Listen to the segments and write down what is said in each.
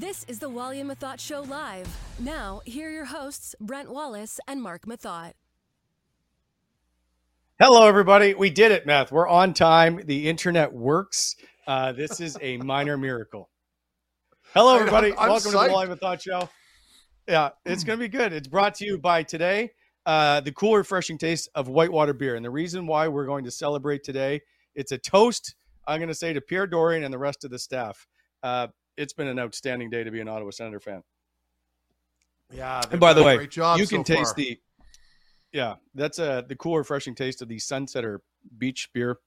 This is the Wally and Methot Show live. Now, here are your hosts, Brent Wallace and Marc Methot. Hello, everybody. We did it, Meth. We're on time. The internet works. Uh, this is a minor miracle. Hello, I'm- everybody. I'm Welcome to the Wally Thought Show. Yeah, it's going to be good. It's brought to you by today, uh, the cool, refreshing taste of whitewater beer. And the reason why we're going to celebrate today, it's a toast, I'm going to say, to Pierre Dorion and the rest of the staff. Uh, it's been an outstanding day to be an Ottawa Senator fan. Yeah. And by the way, you can so taste far. the yeah, that's uh the cool, refreshing taste of the Sunsetter Beach beer.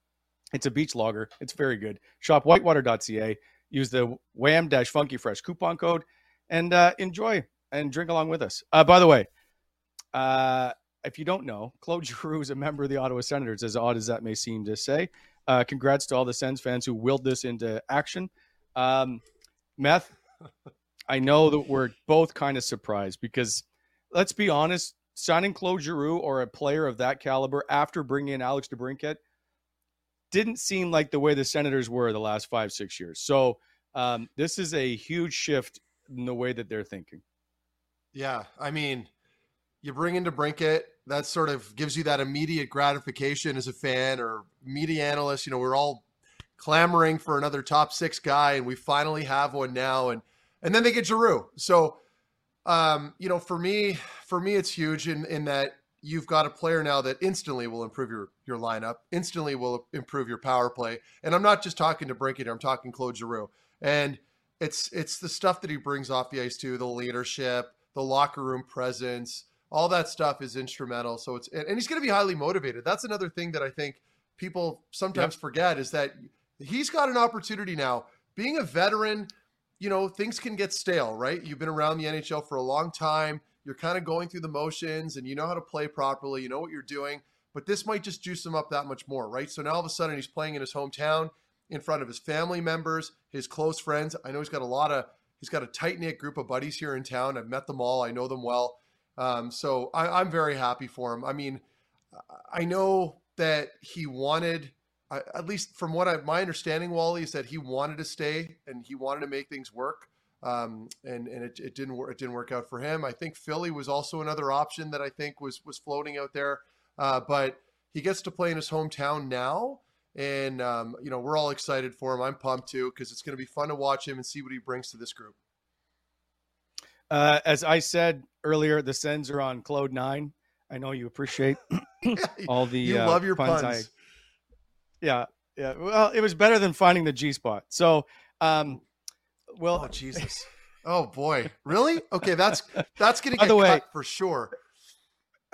It's a beach lager. It's very good. Shop whitewater.ca. Use the Wham Dash Funky Fresh coupon code and uh, enjoy and drink along with us. Uh, by the way, uh, if you don't know, Claude Giroux is a member of the Ottawa Senators, as odd as that may seem to say. Uh, congrats to all the Sens fans who willed this into action. Um, Meth, I know that we're both kind of surprised because let's be honest, signing Claude Giroux or a player of that caliber after bringing in Alex DeBrincat didn't seem like the way the Senators were the last five, six years. So um, this is a huge shift in the way that they're thinking. Yeah. I mean, you bring in DeBrincat, that sort of gives you that immediate gratification as a fan or media analyst. You know, we're all clamoring for another top six guy, and we finally have one now. And and then they get Giroux. So um, you know, for me, for me, it's huge in in that you've got a player now that instantly will improve your your lineup, instantly will improve your power play. And I'm not just talking DeBrincat, I'm talking Claude Giroux. And it's it's the stuff that he brings off the ice too, the leadership, the locker room presence, all that stuff is instrumental. So it's and and he's going to be highly motivated. That's another thing that I think people sometimes forget is that he's got an opportunity now. Being a veteran, you know, things can get stale, right? You've been around the NHL for a long time. You're kind of going through the motions and you know how to play properly. You know what you're doing, but this might just juice him up that much more, right? So now all of a sudden he's playing in his hometown in front of his family members, his close friends. I know he's got a lot of, he's got a tight knit group of buddies here in town. I've met them all. I know them well. Um, so I, I'm very happy for him. I mean, I know that he wanted, I- at least from what I, my understanding, Wally, is that he wanted to stay and he wanted to make things work. Um, and and it, it didn't work. It didn't work out for him. I think Philly was also another option that I think was was floating out there. Uh, but he gets to play in his hometown now, and um, you know we're all excited for him. I'm pumped too because it's going to be fun to watch him and see what he brings to this group. Uh, as I said earlier, the Sens are on cloud nine. I know you appreciate all the you uh, love your puns. puns. Yeah, yeah. Well, it was better than finding the G spot. So, um, well, Oh Jesus. Oh boy. Really? Okay, that's that's gonna get the way- cut for sure.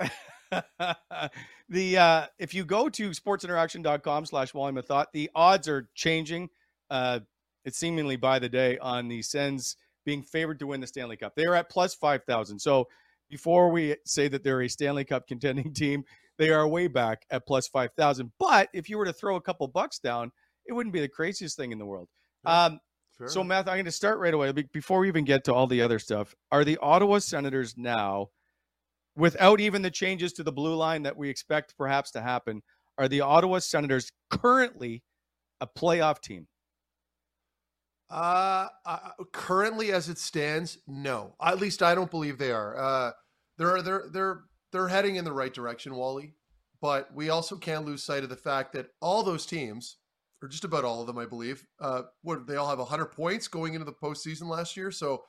the uh, if you go to sportsinteraction.com slash volume of thought, the odds are changing. Uh, it's seemingly by the day on the Sens being favored to win the Stanley Cup. They are at plus five thousand. So before we say that they're a Stanley Cup contending team, they are way back at plus five thousand. But if you were to throw a couple bucks down, it wouldn't be the craziest thing in the world. Um, Fair so. Matt, I'm going to start right away. Before we even get to all the other stuff, are the Ottawa Senators now, without even the changes to the blue line that we expect perhaps to happen, are the Ottawa Senators currently a playoff team? Uh, uh, currently, as it stands, no. At least I don't believe they are. Uh, they're they're they're they're heading in the right direction, Wally. But we also can't lose sight of the fact that all those teams, or just about all of them, I believe, uh, what they all have 100 points going into the postseason last year. So,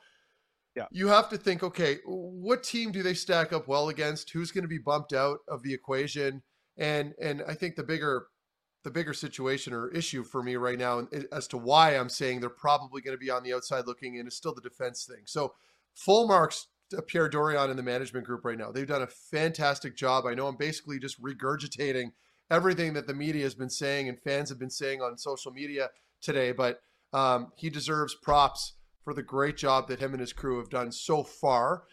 Yeah. you have to think, okay, what team do they stack up well against? Who's going to be bumped out of the equation? And and I think the bigger the bigger situation or issue for me right now and as to why I'm saying they're probably going to be on the outside looking in is still the defense thing. So full marks Pierre Dorion in the management group right now. They've done a fantastic job. I know I'm basically just regurgitating everything that the media has been saying and fans have been saying on social media today, but um, he deserves props for the great job that him and his crew have done so far.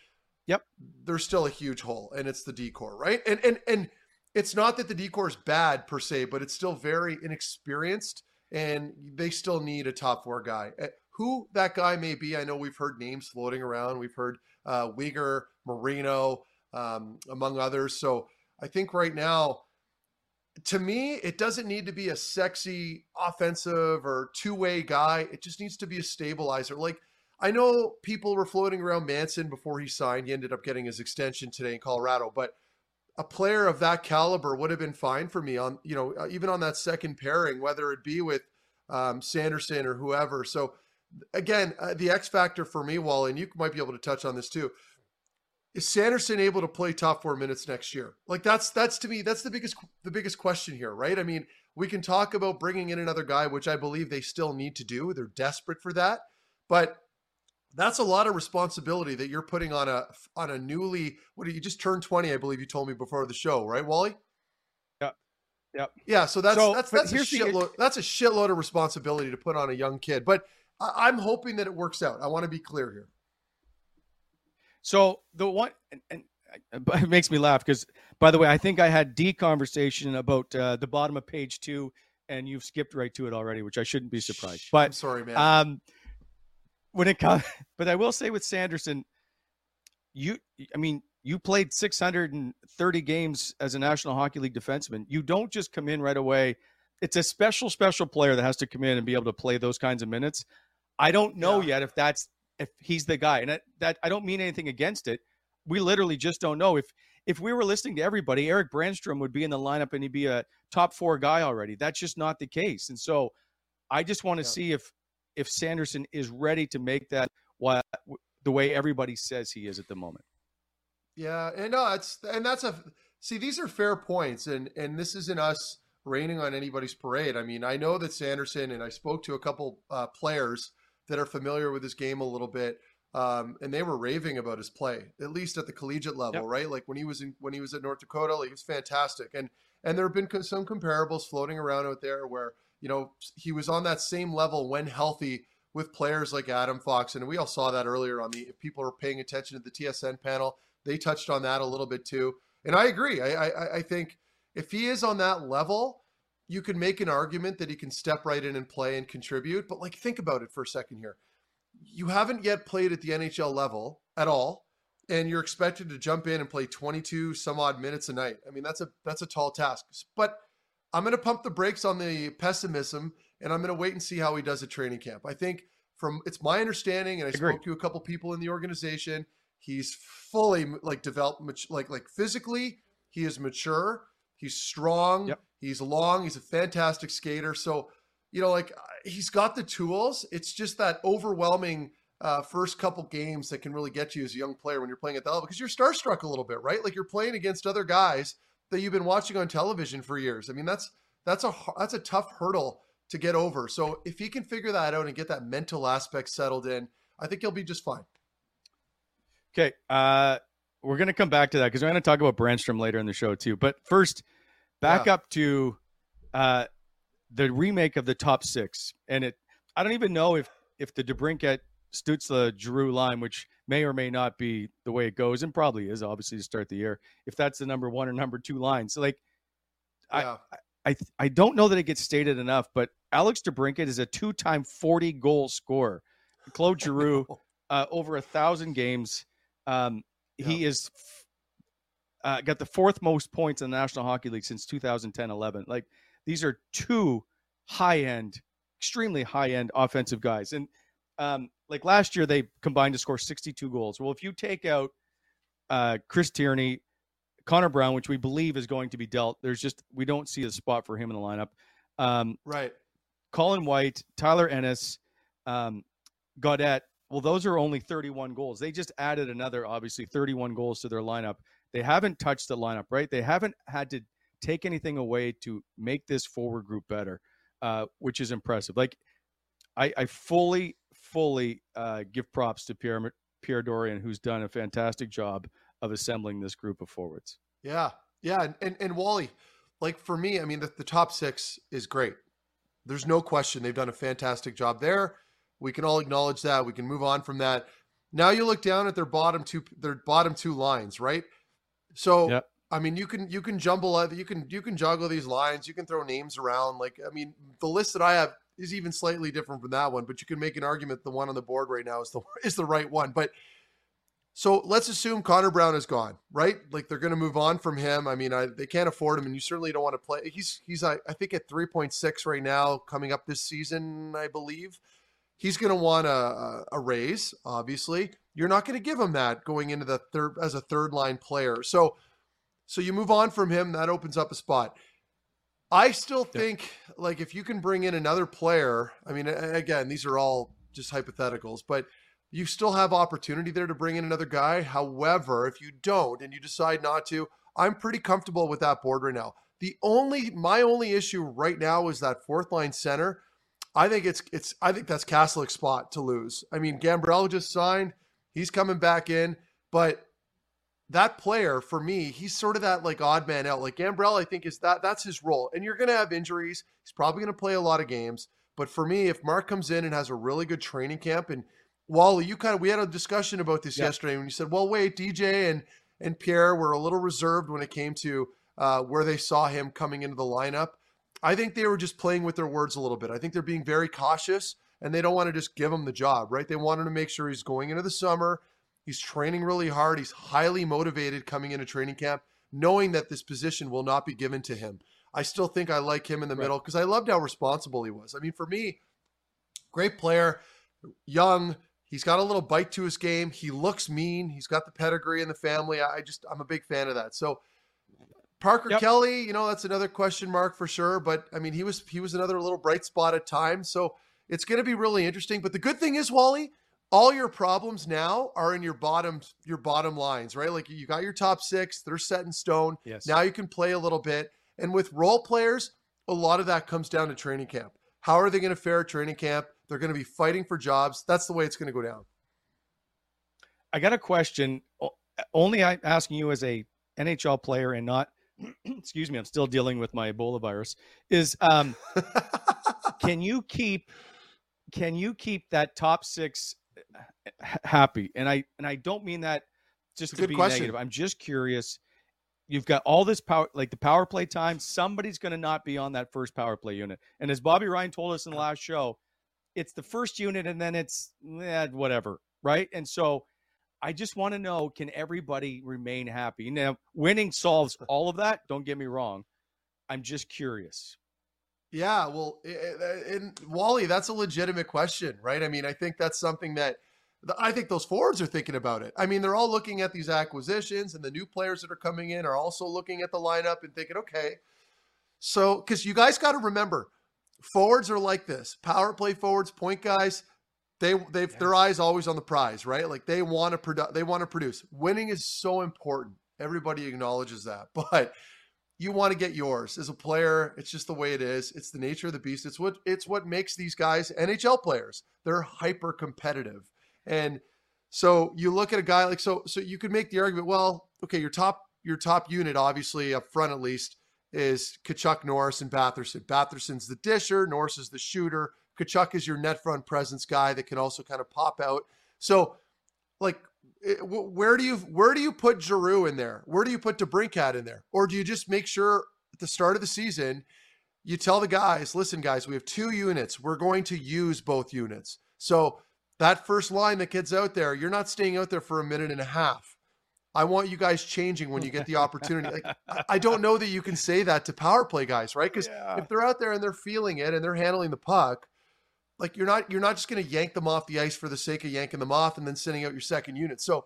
Yep. There's still a huge hole, and it's the decor, right? And and and it's not that the decor is bad per se, but it's still very inexperienced, and they still need a top four guy. Uh, Who that guy may be, I know we've heard names floating around. We've heard uh, Uyghur, Marino, um, among others. So I think right now, to me, it doesn't need to be a sexy offensive or two way guy. It just needs to be a stabilizer. Like I know people were floating around Manson before he signed. He ended up getting his extension today in Colorado, but a player of that caliber would have been fine for me on, you know, uh, even on that second pairing, whether it be with um, Sanderson or whoever. So again, uh, the X factor for me, Wally, and you might be able to touch on this too. Is Sanderson able to play top four minutes next year? Like that's that's to me that's the biggest the biggest question here, right? I mean, we can talk about bringing in another guy, which I believe they still need to do. They're desperate for that, but that's a lot of responsibility that you're putting on a on a newly what do you just turned 20 i believe you told me before the show right wally Yep. Yep. yeah so that's So, that's that's a here's the- shitload that's a shitload of responsibility to put on a young kid but I, i'm hoping that it works out i want to be clear here So the one, and, and it makes me laugh because, by the way, I think I had D conversation about uh, the bottom of page two, and you've skipped right to it already, which I shouldn't be surprised. But i'm sorry man um, when it comes, but I will say with Sanderson, you, I mean, you played 630 games as a National Hockey League defenseman. You don't just come in right away. It's a special, special player that has to come in and be able to play those kinds of minutes. I don't know Yeah. yet if that's if he's the guy, and that, that I don't mean anything against it. We literally just don't know if if we were listening to everybody, Erik Brannstrom would be in the lineup and he'd be a top four guy already. That's just not the case, and so I just want to Yeah. see if if Sanderson is ready to make that what the way everybody says he is at the moment. Yeah, and no, it's and that's a see. These are fair points, and and this isn't us raining on anybody's parade. I mean, I know that Sanderson, and I spoke to a couple uh, players that are familiar with his game a little bit, um, and they were raving about his play, at least at the collegiate level, Yep. right? Like when he was in when he was at North Dakota, like, he was fantastic, and and there have been some comparables floating around out there where you know he was on that same level when healthy with players like Adam Fox, and we all saw that earlier on the. If people are paying attention to the TSN panel, they touched on that a little bit too, and I agree. I I, I think if he is on that level, you can make an argument that he can step right in and play and contribute. But like, think about it for a second here. You haven't yet played at the NHL level at all, and you're expected to jump in and play 22 some odd minutes a night. I mean, that's a that's a tall task. But I'm going to pump the brakes on the pessimism, and I'm going to wait and see how he does at training camp. I think from it's my understanding, and I Agreed. spoke to a couple people in the organization. He's fully like developed, like like physically, he is mature. He's strong. Yep. He's long. He's a fantastic skater. So, you know, like he's got the tools. It's just that overwhelming uh, first couple games that can really get you as a young player when you're playing at the level because you're starstruck a little bit, right? Like you're playing against other guys that you've been watching on television for years. I mean, that's that's a that's a tough hurdle to get over. So if he can figure that out and get that mental aspect settled in, I think he'll be just fine. Okay, uh, we're going to come back to that because we're going to talk about Brannstrom later in the show too. But first, back yeah. up to uh, the remake of the top six, and it. I don't even know if if the DeBrincat Stützle Giroux line, which may or may not be the way it goes, and probably is obviously to start the year, if that's the number one or number two line. So like, yeah. I I I don't know that it gets stated enough, but Alex DeBrincat is a two-time 40 goal scorer. Claude Giroux, uh, over a thousand games. Um, yeah. He is uh, got the fourth most points in the National Hockey League since 2010-11. Like these are two high-end, extremely high-end offensive guys, and um, like last year they combined to score 62 goals. Well, if you take out uh, Chris Tierney, Connor Brown, which we believe is going to be dealt, there's just we don't see a spot for him in the lineup. Um, right. Colin White, Tyler Ennis, um, Gaudette. Well, those are only 31 goals. They just added another, obviously, 31 goals to their lineup. They haven't touched the lineup, right? They haven't had to take anything away to make this forward group better, uh, which is impressive. Like, I, I fully fully uh, give props to Pierre Pierre Dorion, who's done a fantastic job of assembling this group of forwards. Yeah, yeah, and and, and Wally, like for me, I mean, the, the top six is great. There's no question they've done a fantastic job there. We can all acknowledge that. We can move on from that. Now you look down at their bottom two their bottom two lines, right? So yep. I mean, you can you can jumble you can you can juggle these lines. You can throw names around. Like I mean, the list that I have is even slightly different from that one, but you can make an argument the one on the board right now is the is the right one. But so let's assume Connor Brown is gone, right? Like they're going to move on from him. I mean, I, they can't afford him, and you certainly don't want to play. He's he's I, I think at three point six right now, coming up this season, I believe. He's going to want a, a raise. Obviously, you're not going to give him that going into the third as a third line player. So, so you move on from him. That opens up a spot. I still think yeah. like if you can bring in another player, I mean, again, these are all just hypotheticals, but you still have opportunity there to bring in another guy. However, if you don't and you decide not to, I'm pretty comfortable with that board right now. The only my only issue right now is that fourth line center. I think it's it's I think that's Kastelic's spot to lose. I mean, Gambrell just signed. He's coming back in, but that player for me, he's sort of that like odd man out. Like Gambrell, I think is that that's his role. And you're going to have injuries. He's probably going to play a lot of games. But for me, if Mark comes in and has a really good training camp, and Wally, you kind of we had a discussion about this yeah. yesterday when you said, well, wait, DJ and and Pierre were a little reserved when it came to uh, where they saw him coming into the lineup. I think they were just playing with their words a little bit. I think they're being very cautious and they don't want to just give him the job, right? They wanted to make sure he's going into the summer He's training really hard. He's highly motivated coming into training camp, knowing that this position will not be given to him. I still think I like him in the right. middle because I loved how responsible he was. I mean, for me, great player, young. He's got a little bite to his game. He looks mean. He's got the pedigree in the family. I just, I'm a big fan of that. So, Parker yep. Kelly, you know, that's another question mark for sure. But I mean, he was he was another little bright spot at times. So it's going to be really interesting. But the good thing is, Wally, all your problems now are in your bottom your bottom lines, right? Like you got your top six, they're set in stone. Yes. Now you can play a little bit. And with role players, a lot of that comes down to training camp. How are they going to fare at training camp? They're going to be fighting for jobs. That's the way it's going to go down. I got a question. Only I'm asking you as a NHL player and not, excuse me, I'm still dealing with my Ebola virus. Is um, can you keep can you keep that top six happy. And I and I don't mean that just to be question. negative. I'm just curious. You've got all this power, like the power play time. Somebody's going to not be on that first power play unit. And as Bobby Ryan told us in the last show, it's the first unit, and then it's eh, whatever, right? And so, I just want to know: Can everybody remain happy? Now, winning solves all of that. Don't get me wrong. I'm just curious. Yeah, well, and Wally, that's a legitimate question, right? I mean, I think that's something that I think those forwards are thinking about it. I mean, they're all looking at these acquisitions, and the new players that are coming in are also looking at the lineup and thinking, okay, so because you guys got to remember, forwards are like this: power play forwards, point guys. They they yes. their eyes always on the prize, right? Like they want to produce. They want to produce. Winning is so important. Everybody acknowledges that, but you want to get yours as a player. It's just the way it is. It's the nature of the beast. It's what it's what makes these guys NHL players. They're hyper competitive, and so you look at a guy like so. So you could make the argument. Well, okay, your top your top unit, obviously up front at least, is Tkachuk, Norris, and Batherson. Batherson's the disher. Norris is the shooter. Tkachuk is your net front presence guy that can also kind of pop out. So, like, eh, where do you where do you put Giroux in there? Where do you put DeBrincat in there? Or do you just make sure at the start of the season you tell the guys, listen, guys, we have two units. We're going to use both units. So that first line that gets out there, you're not staying out there for a minute and a half. I want you guys changing when you get the opportunity. Like, I don't know that you can say that to power play guys, right? Because yeah. if they're out there and they're feeling it and they're handling the puck, like you're not you're not just going to yank them off the ice for the sake of yanking them off and then sending out your second unit. So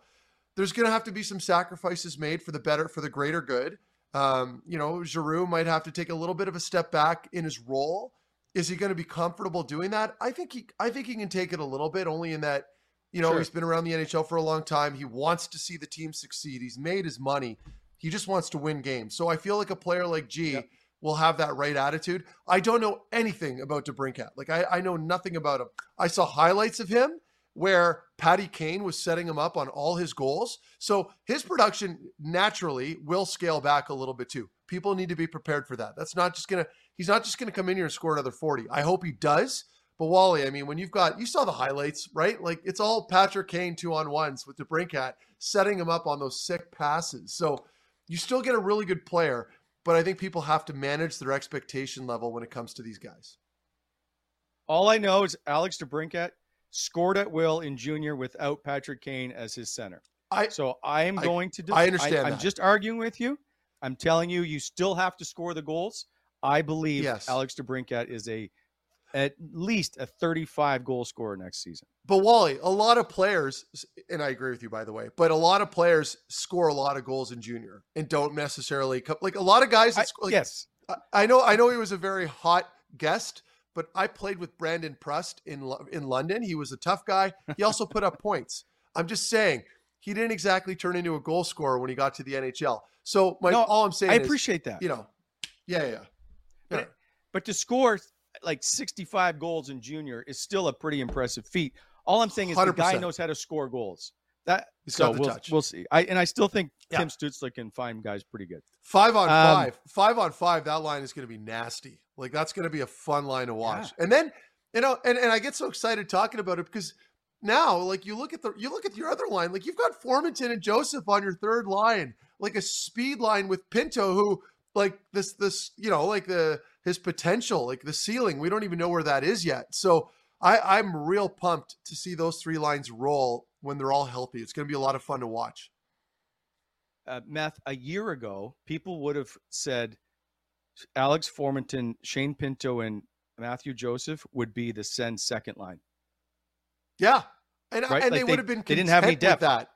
there's going to have to be some sacrifices made for the better for the greater good. Um, you know, Giroux might have to take a little bit of a step back in his role. Is he going to be comfortable doing that? I think he I think he can take it a little bit, only in that you know, sure. he's been around the NHL for a long time. He wants to see the team succeed. He's made his money. He just wants to win games. So I feel like a player like G yep. Will have that right attitude. I don't know anything about DeBrincat. Like I, I know nothing about him. I saw highlights of him where Patty Kane was setting him up on all his goals. So his production naturally will scale back a little bit too. People need to be prepared for that. That's not just gonna. He's not just gonna come in here and score another forty. I hope he does. But Wally, I mean, when you've got you saw the highlights, right? Like it's all Patrick Kane two on ones with DeBrincat setting him up on those sick passes. So you still get a really good player, but I think people have to manage their expectation level when it comes to these guys. All I know is Alex DeBrincat scored at will in junior without Patrick Kane as his center. I so I am going to. I understand. I, am just arguing with you. I'm telling you, you still have to score the goals. I believe yes. Alex DeBrincat is a at least a 35 goal scorer next season. But Wally, a lot of players, and I agree with you by the way, but a lot of players score a lot of goals in junior and don't necessarily come, like a lot of guys. I, score, like, yes, I know. I know he was a very hot guest, but I played with Brandon Prust in in London. He was a tough guy. He also put up points. I'm just saying he didn't exactly turn into a goal scorer when he got to the NHL. So my no, all I'm saying, I is, appreciate that. You know, yeah, yeah. But, but to score like 65 goals in junior is still a pretty impressive feat. All I'm saying is 100%. the guy knows how to score goals. That He's so we'll, touch. we'll see. I and I still think yeah. Tim Stützle can find guys pretty good. Five on um, five, five on five. That line is going to be nasty. Like that's going to be a fun line to watch. Yeah. And then you know, and, and I get so excited talking about it because now, like you look at the you look at your other line, like you've got Formenton and Joseph on your third line, like a speed line with Pinto, who like this this you know like the his potential, like the ceiling. We don't even know where that is yet. So I, I'm real pumped to see those three lines roll when they're all healthy. It's going to be a lot of fun to watch. Uh, Meth, a year ago, people would have said Alex Formenton, Shane Pinto, and Matthew Joseph would be the Sens second line. Yeah. And, right? and like they, they, would have been they didn't have any depth. with that.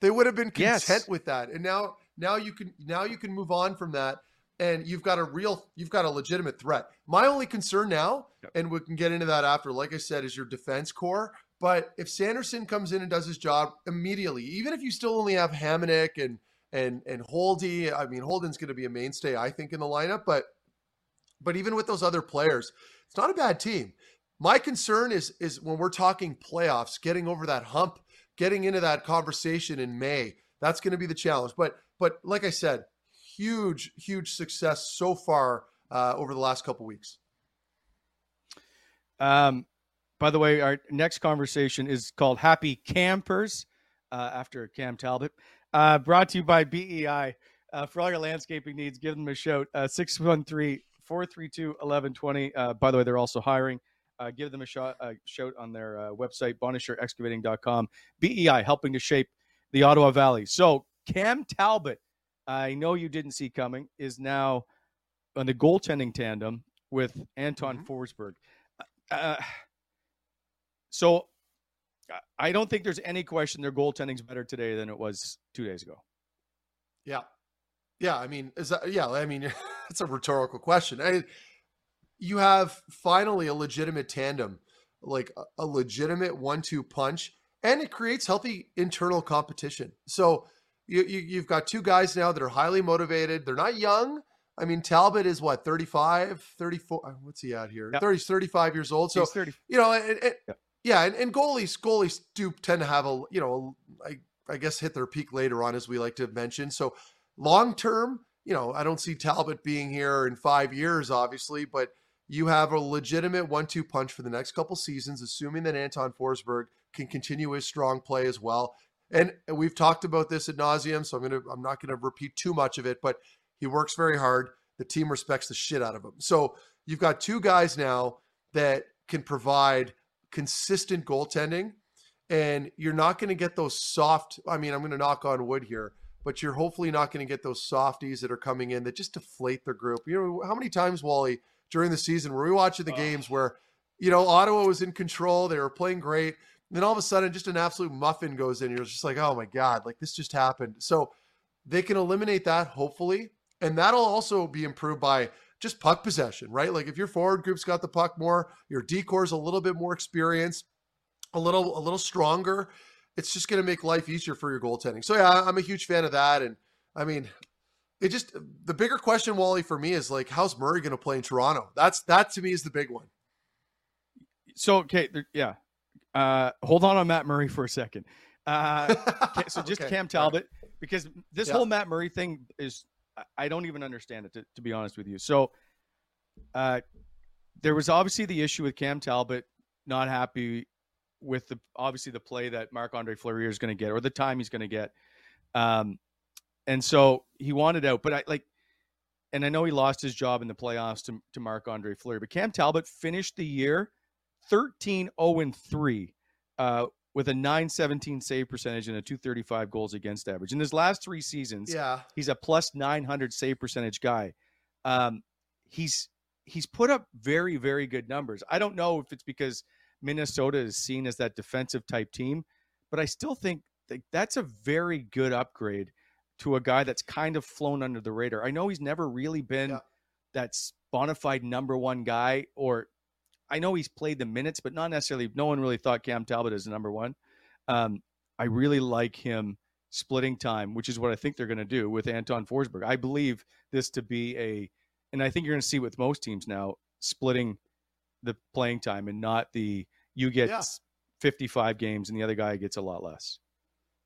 They would have been content yes. with that. And now now you can now you can move on from that and you've got a real you've got a legitimate threat. My only concern now yep. and we can get into that after like i said is your defense core. But if sanderson comes in and does his job immediately even if you still only have Hamonic and and and holdy i mean holden's going to be a mainstay i think in the lineup but but even with those other players it's not a bad team. My concern is is when we're talking playoffs getting over that hump getting into that conversation in may that's going to be the challenge. But but like i said huge, huge success so far uh, over the last couple weeks. Um, by the way, our next conversation is called Happy Campers uh, after Cam Talbot. Uh, brought to you by BEI. Uh, for all your landscaping needs, give them a shout. Uh, 613 432 1120. Uh, by the way, they're also hiring. Give them a, shot, shout on their website, bonnechereexcavating.com. BEI helping to shape the Ottawa Valley. So, Cam Talbot I know you didn't see coming is now on the goaltending tandem with Anton mm-hmm. Forsberg. Uh, uh so I don't think there's any question their goaltending's better today than it was two days ago. Yeah. Yeah. I mean, is that, yeah, I mean, it's a rhetorical question. I, you have finally a legitimate tandem like a, a legitimate one-two punch, and it creates healthy internal competition. So you, you have got two guys now that are highly motivated. They're not young. I mean, Talbot is what 35, 34. Uh, what's he at here? 30, 35 years old. So you know, it, it, yeah, yeah and, and goalies goalies do tend to have a you know, I I guess hit their peak later on, as we like to mention. So long term, you know, I don't see Talbot being here in five years, obviously, but you have a legitimate one-two punch for the next couple seasons, assuming that Anton Forsberg can continue his strong play as well. And we've talked about this ad nauseum, so I'm gonna I'm not gonna repeat too much of it, but he works very hard. The team respects the shit out of him. So you've got two guys now that can provide consistent goaltending, and you're not going to get those soft. I mean, I'm going to knock on wood here, but you're hopefully not going to get those softies that are coming in that just deflate the group. You know, how many times, Wally, during the season were we watching the oh. games where, you know, Ottawa was in control, they were playing great, then all of a sudden, just an absolute muffin goes in. You're just like, oh my God, like this just happened. So they can eliminate that, hopefully. And that'll also be improved by just puck possession, right? Like if your forward group's got the puck more, your decore's a little bit more experienced, a little, a little stronger. It's just going to make life easier for your goaltending. So yeah, I'm a huge fan of that. And I mean, it just the bigger question, Wally, for me is like, how's Murray going to play in Toronto? That's that to me is the big one. So okay, yeah, uh, hold on on Matt Murray for a second. Uh, so just okay. Cam Talbot, because this whole Matt Murray thing is, I don't even understand it, to, to be honest with you. So uh, there was obviously the issue with Cam Talbot not happy with the obviously the play that Marc Andre Fleury is going to get or the time he's going to get. Um, and so he wanted out, but I like, and I know he lost his job in the playoffs to, to Marc Andre Fleury, but Cam Talbot finished the year 13 0 3 uh, with a 917 save percentage and a 235 goals against average. In his last three seasons, yeah, he's a plus 900 save percentage guy. Um, he's he's put up very very good numbers. I don't know if it's because Minnesota is seen as that defensive type team, but I still think that that's a very good upgrade to a guy that's kind of flown under the radar. I know he's never really been yeah. that bona fide number one guy or I know he's played the minutes, but not necessarily. No one really thought Cam Talbot is the number one. Um, I really like him splitting time, which is what I think they're going to do with Anton Forsberg. I believe this to be a, and I think you're going to see with most teams now splitting the playing time and not the you get yeah. 55 games and the other guy gets a lot less.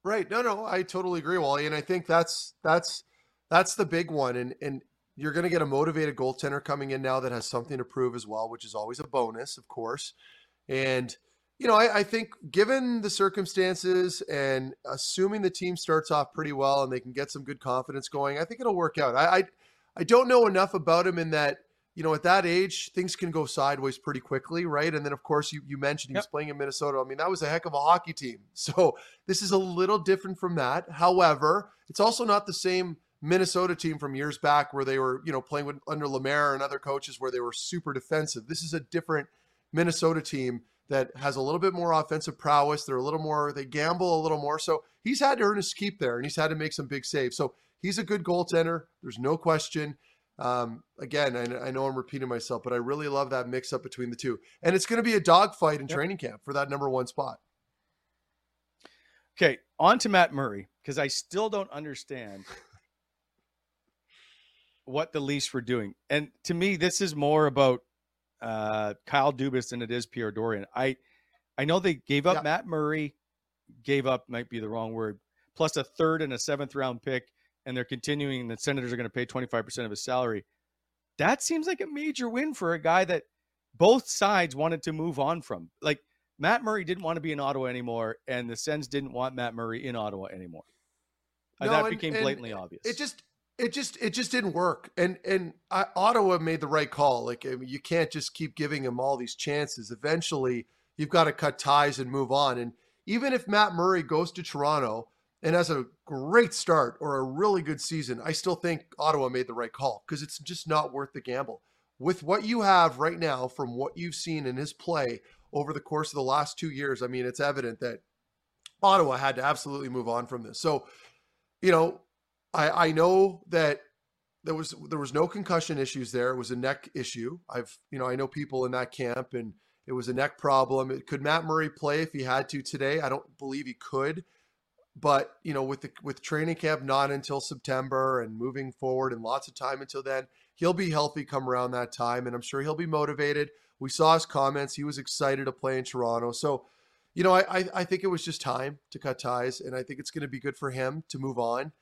Right. No, no, I totally agree, Wally, and I think that's that's that's the big one. And and you're going to get a motivated goaltender coming in now that has something to prove as well, which is always a bonus, of course. And, you know, I, I, think given the circumstances and assuming the team starts off pretty well and they can get some good confidence going, I think it'll work out. I, I, I don't know enough about him in that, you know, at that age, things can go sideways pretty quickly, right? And then, of course, you, you mentioned he yep. was playing in Minnesota. I mean, that was a heck of a hockey team. So this is a little different from that. However, it's also not the same – Minnesota team from years back where they were, you know, playing with, under Lemaire and other coaches where they were super defensive. This is a different Minnesota team that has a little bit more offensive prowess. They're a little more, they gamble a little more. So he's had to earn his keep there and he's had to make some big saves. So he's a good goaltender. There's no question. Um, again, I, I, know I'm repeating myself, but I really love that mix up between the two. And it's going to be a dogfight in yep. training camp for that number one spot. Okay, on to Matt Murray, because I still don't understand what the Leafs were doing. And to me, this is more about uh, Kyle Dubas than it is Pierre Dorion. I I know they gave up yeah. Matt Murray, gave up might be the wrong word, plus a third and a seventh round pick, and they're continuing. The Senators are going to pay twenty five percent of his salary. That seems like a major win for a guy that both sides wanted to move on from. Like Matt Murray didn't want to be in Ottawa anymore, and the Sens didn't want Matt Murray in Ottawa anymore. No, that and, became blatantly obvious. It just it just it just didn't work. And and I, ottawa made the right call. Like I mean, you can't just keep giving him all these chances. Eventually you've got to cut ties and move on. And even if matt murray goes to toronto and has a great start or a really good season i still think ottawa made the right call because it's just not worth the gamble. With what you have right now from what you've seen in his play over the course of the last two years i mean it's evident that ottawa had to absolutely move on from this. So you know I, I know that there was there was no concussion issues there. It was a neck issue. I've you know I know people in that camp, and It was a neck problem. It, Could Matt Murray play if he had to today? I don't believe he could. But you know, with the with training camp not until September and moving forward and lots of time until then, he'll be healthy come around that time, and I'm sure he'll be motivated. We saw his comments; he was excited to play in Toronto. So, you know, I I think it was just time to cut ties, and I think it's going to be good for him to move on.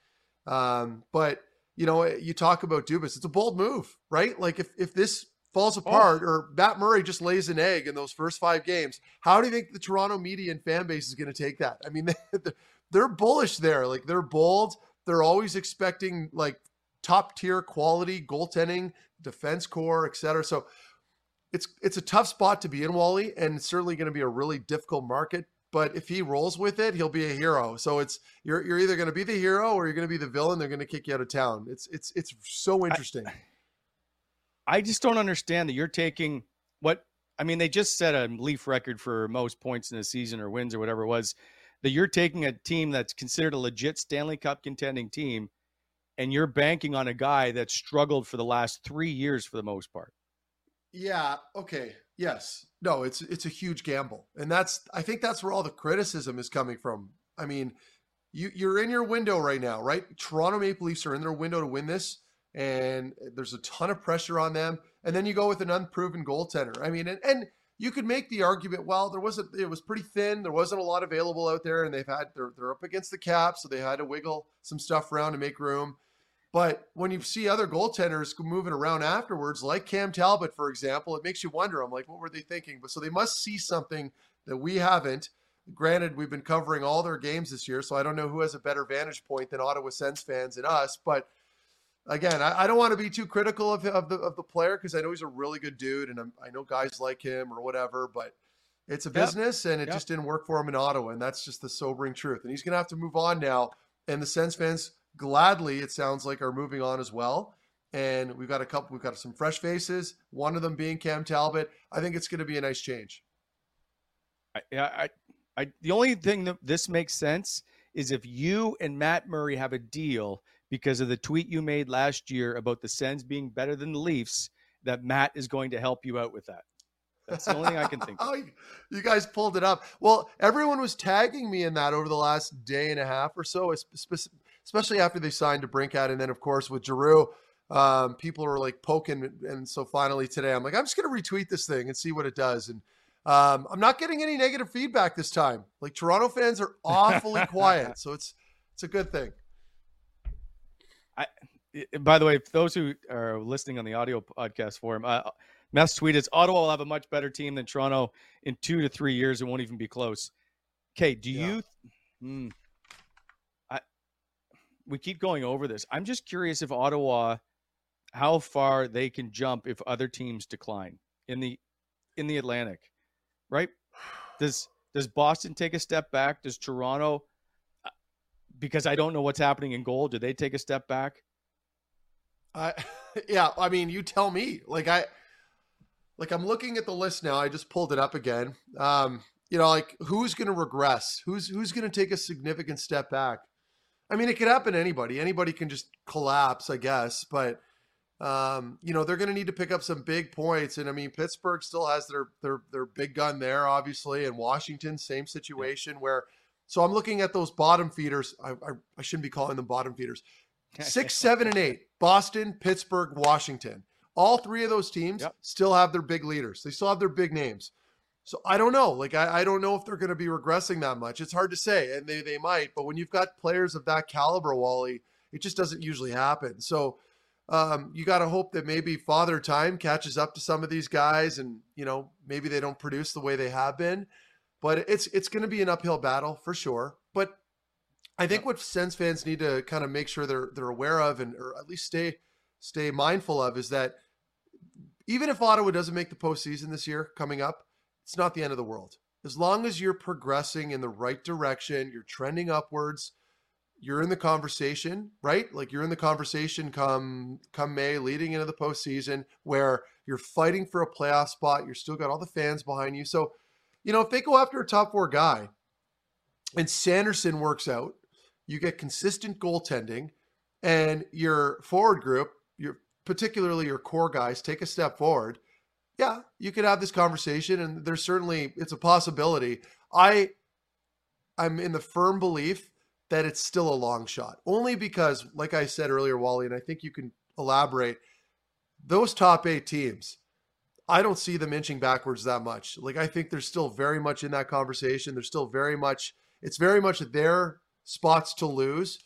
Um, but you know, you talk about Dubas; it's a bold move, right? Like if if this falls oh. apart oh. or Matt Murray just lays an egg in those first five games, how do you think the Toronto media and fan base is going to take that? I mean, they're bullish there. Like they're bold. They're always expecting like top tier quality goaltending, defense core, et cetera. So it's it's a tough spot to be in, Wally, and it's certainly going to be a really difficult market. But if he rolls with it, he'll be a hero. So it's you're you're either going to be the hero or you're going to be the villain. They're going to kick you out of town. It's it's it's so interesting. I, I just don't understand that you're taking what I mean. They just set a Leaf record for most points in a season or wins or whatever it was that you're taking a team that's considered a legit Stanley Cup contending team and you're banking on a guy that struggled for the last 3 years for the most part. Yeah, okay. Yes. No, it's it's a huge gamble. And that's I think that's where all the criticism is coming from. I mean, you you're in your window right now, right? Toronto Maple Leafs are in their window to win this and there's a ton of pressure on them. And then you go with an unproven goaltender. I mean, and, and you could make the argument, well, there wasn't it was pretty thin. There wasn't a lot available out there, and they've had they're they're up against the cap, so they had to wiggle some stuff around to make room. But when you see other goaltenders moving around afterwards, like Cam Talbot, for example, it makes you wonder. I'm like, what were they thinking? But so they must see something that we haven't. Granted, we've been covering all their games this year, so I don't know who has a better vantage point than Ottawa Sens fans and us. But again, I, I, don't want to be too critical of, of the of the player because I know he's a really good dude, and I'm, i know guys like him or whatever. But it's a business, yep. and it yep. just didn't work for him in Ottawa, and that's just the sobering truth. And he's going to have to move on now. And the Sens fans gladly, it sounds like, are moving on as well. And we've got a couple, we've got some fresh faces. One of them being Cam Talbot. I think it's going to be a nice change. I, I, I, the only thing that this makes sense is if you and Matt Murray have a deal because of the tweet you made last year about the Sens being better than the Leafs, that Matt is going to help you out with that. That's the only thing I can think of. oh, you guys pulled it up. Well, everyone was tagging me in that over the last day and a half or so, especially after they signed DeBrincat. And then, of course, with Giroux, um, people are like poking. And so finally today, I'm like, I'm just going to retweet this thing and see what it does. And um, I'm not getting any negative feedback this time. Like Toronto fans are awfully quiet. So it's, it's a good thing. I, by the way, those who are listening on the audio podcast forum, uh, Mess tweet is Ottawa will have a much better team than Toronto in two to three years. It won't even be close. Okay, do yeah. you? I we keep going over this. I'm just curious if Ottawa, how far they can jump if other teams decline in the in the Atlantic, right? Does does Boston take a step back? Does Toronto? because I don't know what's happening in goal. Do they take a step back? I, yeah, I mean, you tell me. Like I, like I'm looking at the list now. I just pulled it up again. Um, you know, like who's going to regress? Who's who's going to take a significant step back? I mean, it could happen to anybody. Anybody can just collapse, I guess. But um, you know, they're going to need to pick up some big points. And I mean, Pittsburgh still has their their their big gun there, obviously, and Washington, same situation where so I'm looking at those bottom feeders. I, I, I shouldn't be calling them bottom feeders. Six, seven, and eight. Boston, Pittsburgh, Washington. All three of those teams yep. still have their big leaders. They still have their big names. So I don't know. Like I, I don't know if they're going to be regressing that much. It's hard to say, and they they might. But when you've got players of that caliber, Wally, it just doesn't usually happen. So um, you got to hope that maybe Father Time catches up to some of these guys, and you know maybe they don't produce the way they have been. But it's it's going to be an uphill battle for sure. But I think what Sens fans need to kind of make sure they're they're aware of and or at least stay stay mindful of is that even if Ottawa doesn't make the postseason this year coming up, it's not the end of the world. As long as you're progressing in the right direction, you're trending upwards, you're in the conversation, right? Like you're in the conversation come come May, leading into the postseason, where you're fighting for a playoff spot. You're still got all the fans behind you. So you know, if they go after a top four guy and Sanderson works out, you get consistent goaltending, and your forward group, your particularly your core guys, take a step forward. Yeah, you could have this conversation, and there's certainly it's a possibility. I I'm in the firm belief that it's still a long shot, only because, like I said earlier, Wally, and I think you can elaborate. Those top eight teams, I don't see them inching backwards that much. Like I think they're still very much in that conversation. They're still very much. It's very much their spots to lose.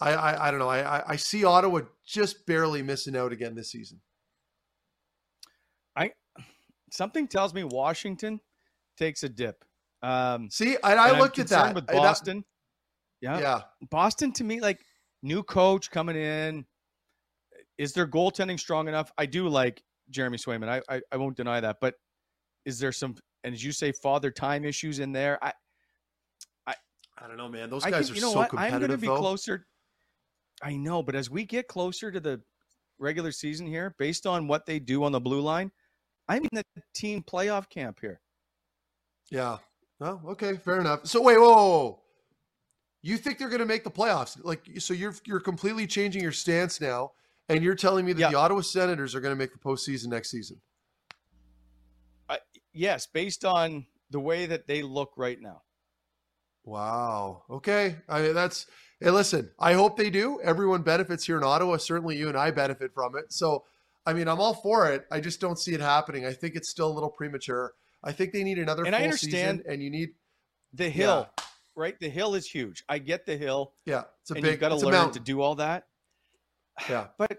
I I, I don't know. I I see Ottawa just barely missing out again this season. I something tells me Washington takes a dip. Um, See, and I and looked I'm at that with and that- Boston. yeah, yeah, Boston to me, like new coach coming in. Is their goaltending strong enough? I do like Jeremy Swayman. I, I I won't deny that, but is there some and as you say, father time issues in there? I I I don't know, man. Those I guys think, are you know so what? I'm going to be though. closer. I know, but as we get closer to the regular season here, based on what they do on the blue line, I'm in the team playoff camp here. Yeah. Oh, okay, fair enough. So wait, whoa, whoa, whoa. You think they're going to make the playoffs? Like, so you're you're completely changing your stance now, and you're telling me that Yeah. the Ottawa Senators are going to make the postseason next season? Yes, based on the way that they look right now. Wow. Okay. I mean, that's. Hey, listen. I hope they do. Everyone benefits here in Ottawa. Certainly, you and I benefit from it. So, I mean, I'm all for it. I just don't see it happening. I think it's still a little premature. I think they need another And full I understand- season, and you need. The hill, right? The hill is huge. I get the hill, Yeah, it's a and big. you've got to learn to do all that. Yeah. But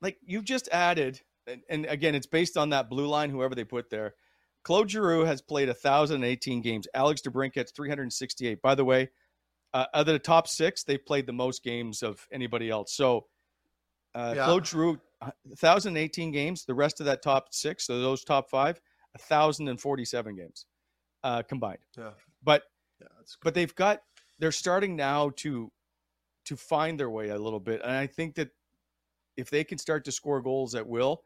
like you've just added, and, and again, it's based on that blue line, whoever they put there. Claude Giroux has played 1,018 games. Alex DeBrincat's 368. By the way, uh, out of the top six, they've played the most games of anybody else. So uh, Yeah. Claude Giroux, 1,018 games. The rest of that top six, so those top five, 1,047 games uh, combined. Yeah. But Yeah. But they've got they're starting now to to find their way a little bit and i think that if they can start to score goals at will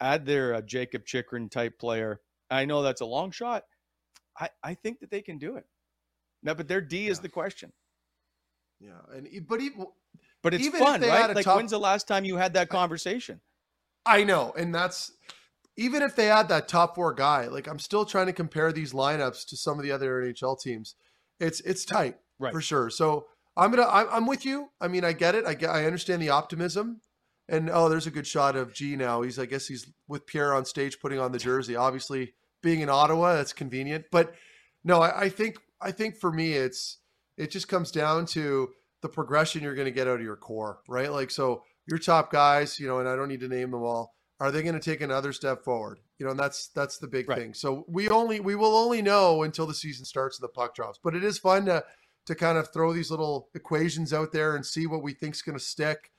add their uh, jakob chychrun type player i know that's a long shot i i think that they can do it now but their d is the question Yeah, and but even but it's Even fun right like top- when's the last time you had that conversation I know, and that's even if they had that top four guy. Like I'm still trying to compare these lineups to some of the other NHL teams. It's it's tight Right. for sure. So I'm gonna I'm, I'm with you. I mean, I get it. I get I understand the optimism. And oh, there's a good shot of G now. He's I guess he's with Pierre on stage putting on the jersey. Obviously, being in Ottawa, that's convenient. But no, I, I think I think for me, it's it just comes down to the progression you're going to get out of your core, right? Like so, your top guys, you know, and I don't need to name them all. Are they going to take another step forward? You know, and that's that's the big Right. thing. So we only we will only know until the season starts and the puck drops. But it is fun to to kind of throw these little equations out there and see what we think's going to stick.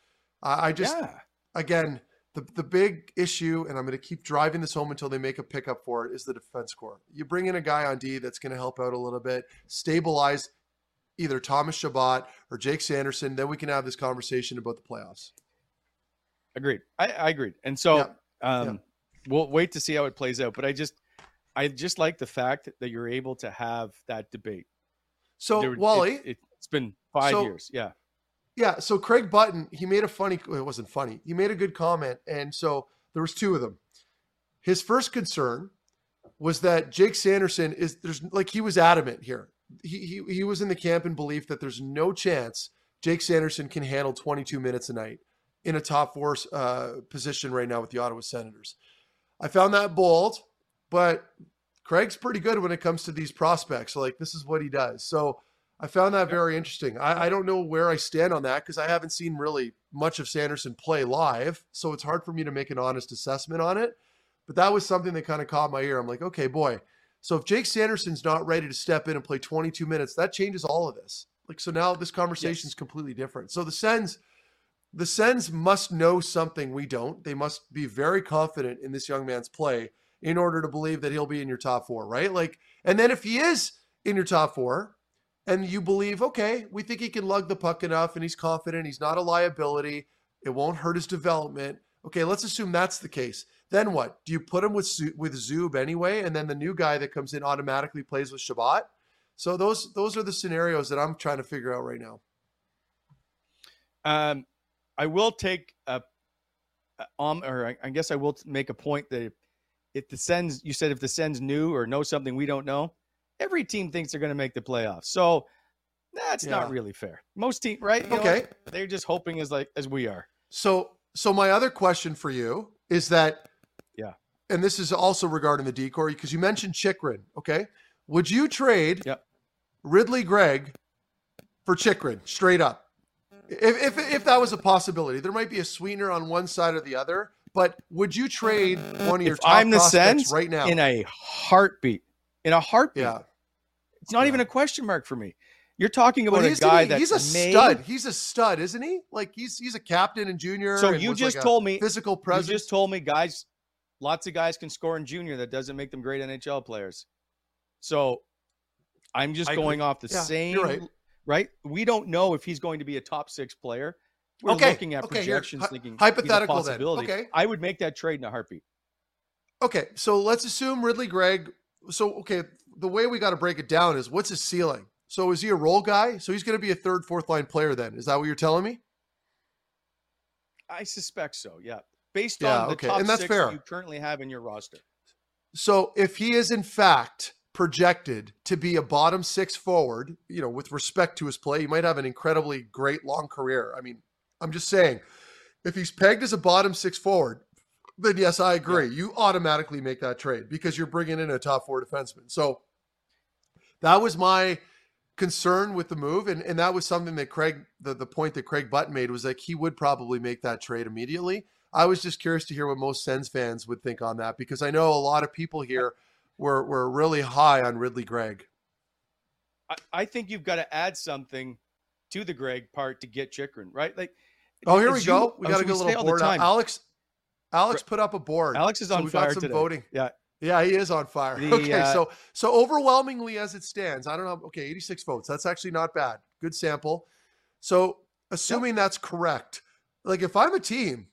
I I just yeah again, the the big issue, and I'm going to keep driving this home until they make a pickup for it, is the defense core. You bring in a guy on D that's going to help out a little bit, stabilize either Thomas Chabot or Jake Sanderson. Then we can have this conversation about the playoffs. agreed i i agreed and so Yeah. um we'll wait to see how it plays out but i just i just like the fact that you're able to have that debate So There- it- Wally, it, has been five So- years yeah Yeah, so Craig Button, he made a funny it wasn't funny. He made a good comment and so there was two of them. His first concern was that Jake Sanderson is there's like he was adamant here. He he he was in the camp in belief that there's no chance Jake Sanderson can handle 22 minutes a night in a top 4 uh, position right now with the Ottawa Senators. I found that bold, but Craig's pretty good when it comes to these prospects. Like this is what he does. So I found that very interesting. I, I don't know where I stand on that because I haven't seen really much of Sanderson play live. So it's hard for me to make an honest assessment on it. But that was something that kind of caught my ear. I'm like, okay, boy. So if Jake Sanderson's not ready to step in and play 22 minutes, that changes all of this. Like, so now this conversation is Yes. completely different. So the Sens, the Sens must know something we don't. They must be very confident in this young man's play in order to believe that he'll be in your top four, right? Like, and then if he is in your top four, and you believe, okay, we think he can lug the puck enough and he's confident, he's not a liability, it won't hurt his development. Okay, let's assume that's the case. Then what? Do you put him with with Zub anyway, and then the new guy that comes in automatically plays with Chabot? So those those are the scenarios that I'm trying to figure out right now. Um, I will take a, um, or I, I guess I will make a point that if, the Sens you said if the Sens knew or know something we don't know, every team thinks they're going to make the playoffs. So that's not really fair. Most team, right? You know, Okay. they're just hoping as like as we are. So, so my other question for you is that, Yeah. And this is also regarding the decor because you mentioned Chychrun. Okay, would you trade Yep. Ridly Greig for Chychrun straight up? If, if if that was a possibility, there might be a sweetener on one side or the other. But would you trade one of your If top I'm the prospects Sens, right now? in a heartbeat, in a heartbeat, yeah, it's not Yeah. even a question mark for me. You're talking about a he's, guy he- that he's a made, stud. He's a stud, isn't he? Like he's he's a captain and junior. So and you just like told me physical presence. You just told me, guys, lots of guys can score in junior. That doesn't make them great NHL players. So I'm just I agree. going off the Yeah, same. right. right? We don't know if he's going to be a top six player. We're Okay, looking at okay, here, projections, hy- thinking he's a hypothetical then. possibility. Okay. I would make that trade in a heartbeat. Okay, so let's assume Ridly Greig. So okay, the way we got to break it down is what's his ceiling. So is he a role guy? So he's going to be a third, fourth line player. Then is that what you're telling me? I suspect so. Yeah, based Yeah, on the okay, top and that's six fair. you currently have in your roster. So if he is in fact projected to be a bottom six forward, you know, with respect to his play, he might have an incredibly great long career. I mean, I'm just saying, if he's pegged as a bottom six forward, then yes, I agree. You automatically make that trade because you're bringing in a top four defenseman. So that was my concern with the move, and and that was something that Craig, the the point that Craig Button made was like he would probably make that trade immediately. I was just curious to hear what most Sens fans would think on that because I know a lot of people here were were really high on Ridly Greig. I, I think you've got to add something to the Greig part to get Chychrun, right? Like, Oh, here we go. we got a good little board. time, Alex, Alex put up a board. Alex is So on we've got fire some today. voting. Yeah, Yeah, he is on fire. The, okay, uh, so so overwhelmingly as it stands, I don't know. Okay, 86 votes. That's actually not bad. Good sample. So assuming that's correct, like if I'm a team